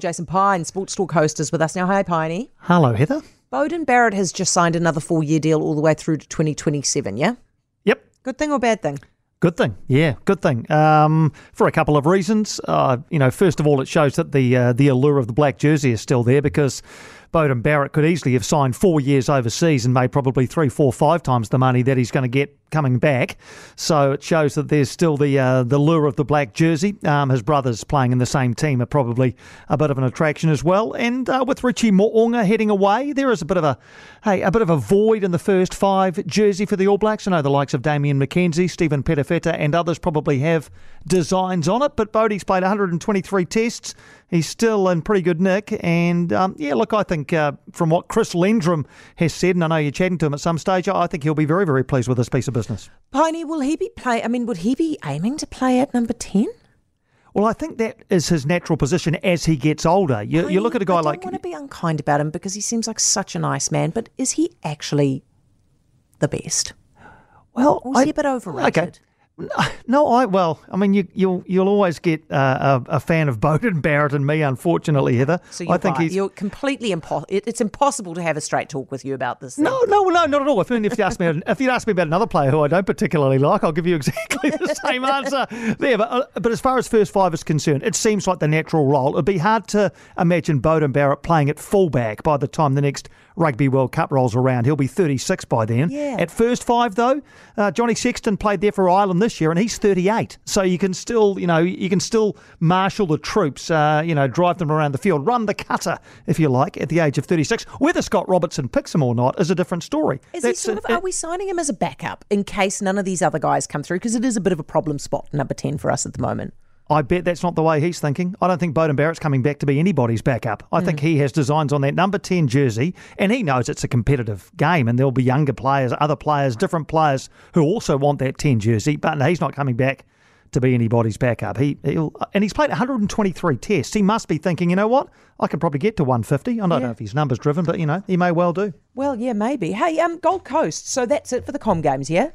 Jason Pine, Sports Talk host, is with us now. Hi, Piney. Hello, Heather. Beauden Barrett has just signed another four year deal all the way through to 2027, yeah? Yep. Good thing or bad thing? Good thing, yeah, good thing. Um, for a couple of reasons, uh, you know, first of all, it shows that the uh, the allure of the black jersey is still there because Beauden Barrett could easily have signed four years overseas and made probably three, four, five times the money that he's going to get coming back. So it shows that there's still the uh, the lure of the black jersey. Um, his brothers playing in the same team are probably a bit of an attraction as well. And uh, with Richie Mo'unga heading away, there is a bit of a hey a bit of a void in the first five jersey for the All Blacks. I know the likes of Damian McKenzie, Stephen Perofeta, and others probably have designs on it. But Bodie's played 123 tests. He's still in pretty good nick. And um, yeah, look, I think uh, from what Chris Lendrum has said, and I know you're chatting to him at some stage, I think he'll be very, very pleased with this piece of business. Piney, will he be play? I mean, would he be aiming to play at number 10? Well, I think that is his natural position as he gets older. You, you look at a guy like I don't like. want to be unkind about him because he seems like such a nice man, but is he actually the best? Well, Or is he a bit overrated? Okay. No, I well, I mean, you, you'll you'll always get uh, a, a fan of Beauden Barrett and me, unfortunately, Heather. So you're I think right. he's You're completely impossible. it, It's impossible to have a straight talk with you about this. thing. no, no, no, not at all. If, if you ask me, if you ask me about another player who I don't particularly like, I'll give you exactly the same answer there. But, uh, but as far as first five is concerned, it seems like the natural role. It'd be hard to imagine Beauden Barrett playing at fullback by the time the next Rugby World Cup rolls around. He'll be 36 by then. Yeah. At first five, though, uh, Johnny Sexton played there for Ireland this year, and he's 38. So you can still, you know, you can still marshal the troops, uh, you know, drive them around the field, run the cutter, if you like, at the age of 36. Whether Scott Robertson picks him or not is a different story. Is he sort of, are we signing him as a backup in case none of these other guys come through? Because it is a bit of a problem spot, number 10 for us at the moment. I bet that's not the way he's thinking. I don't think Beauden Barrett's coming back to be anybody's backup. I think he has designs on that number 10 jersey, and he knows it's a competitive game, and there'll be younger players, other players, different players who also want that 10 jersey, but he's not coming back to be anybody's backup. He, he'll, and he's played 123 tests. He must be thinking, you know what? I can probably get to 150. I don't know if his number's driven, but, you know, he may well do. Well, yeah, maybe. Hey, um, Gold Coast. So that's it for the Com Games, yeah?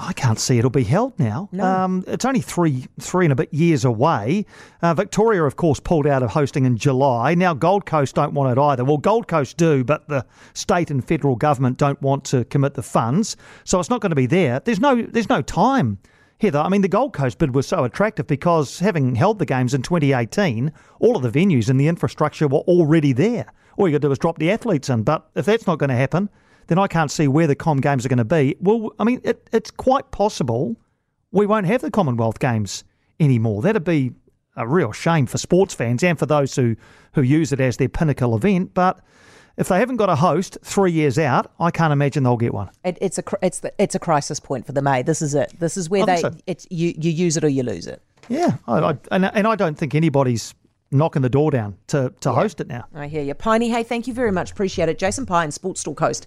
I can't see it'll be held now. Um, it's only three, three and a bit years away. Uh, Victoria, of course, pulled out of hosting in July. Now Gold Coast don't want it either. Well, Gold Coast do, but the state and federal government don't want to commit the funds, so it's not going to be there. There's no, there's no time. Heather, I mean, the Gold Coast bid was so attractive because having held the games in 2018, all of the venues and the infrastructure were already there. All you got to do is drop the athletes in. But if that's not going to happen, then I can't see where the Com Games are going to be. Well, I mean, it, it's quite possible we won't have the Commonwealth Games anymore. That'd be a real shame for sports fans and for those who, who use it as their pinnacle event. But if they haven't got a host three years out, I can't imagine they'll get one. It, it's a it's the, it's a crisis point for them. Eh? This is it. This is where they so. it's you you use it or you lose it. Yeah, I, I, and, and I don't think anybody's knocking the door down to, to host it now. I hear you, Piney. Hey, thank you very much. Appreciate it, Jason Pine, Sports Talk host.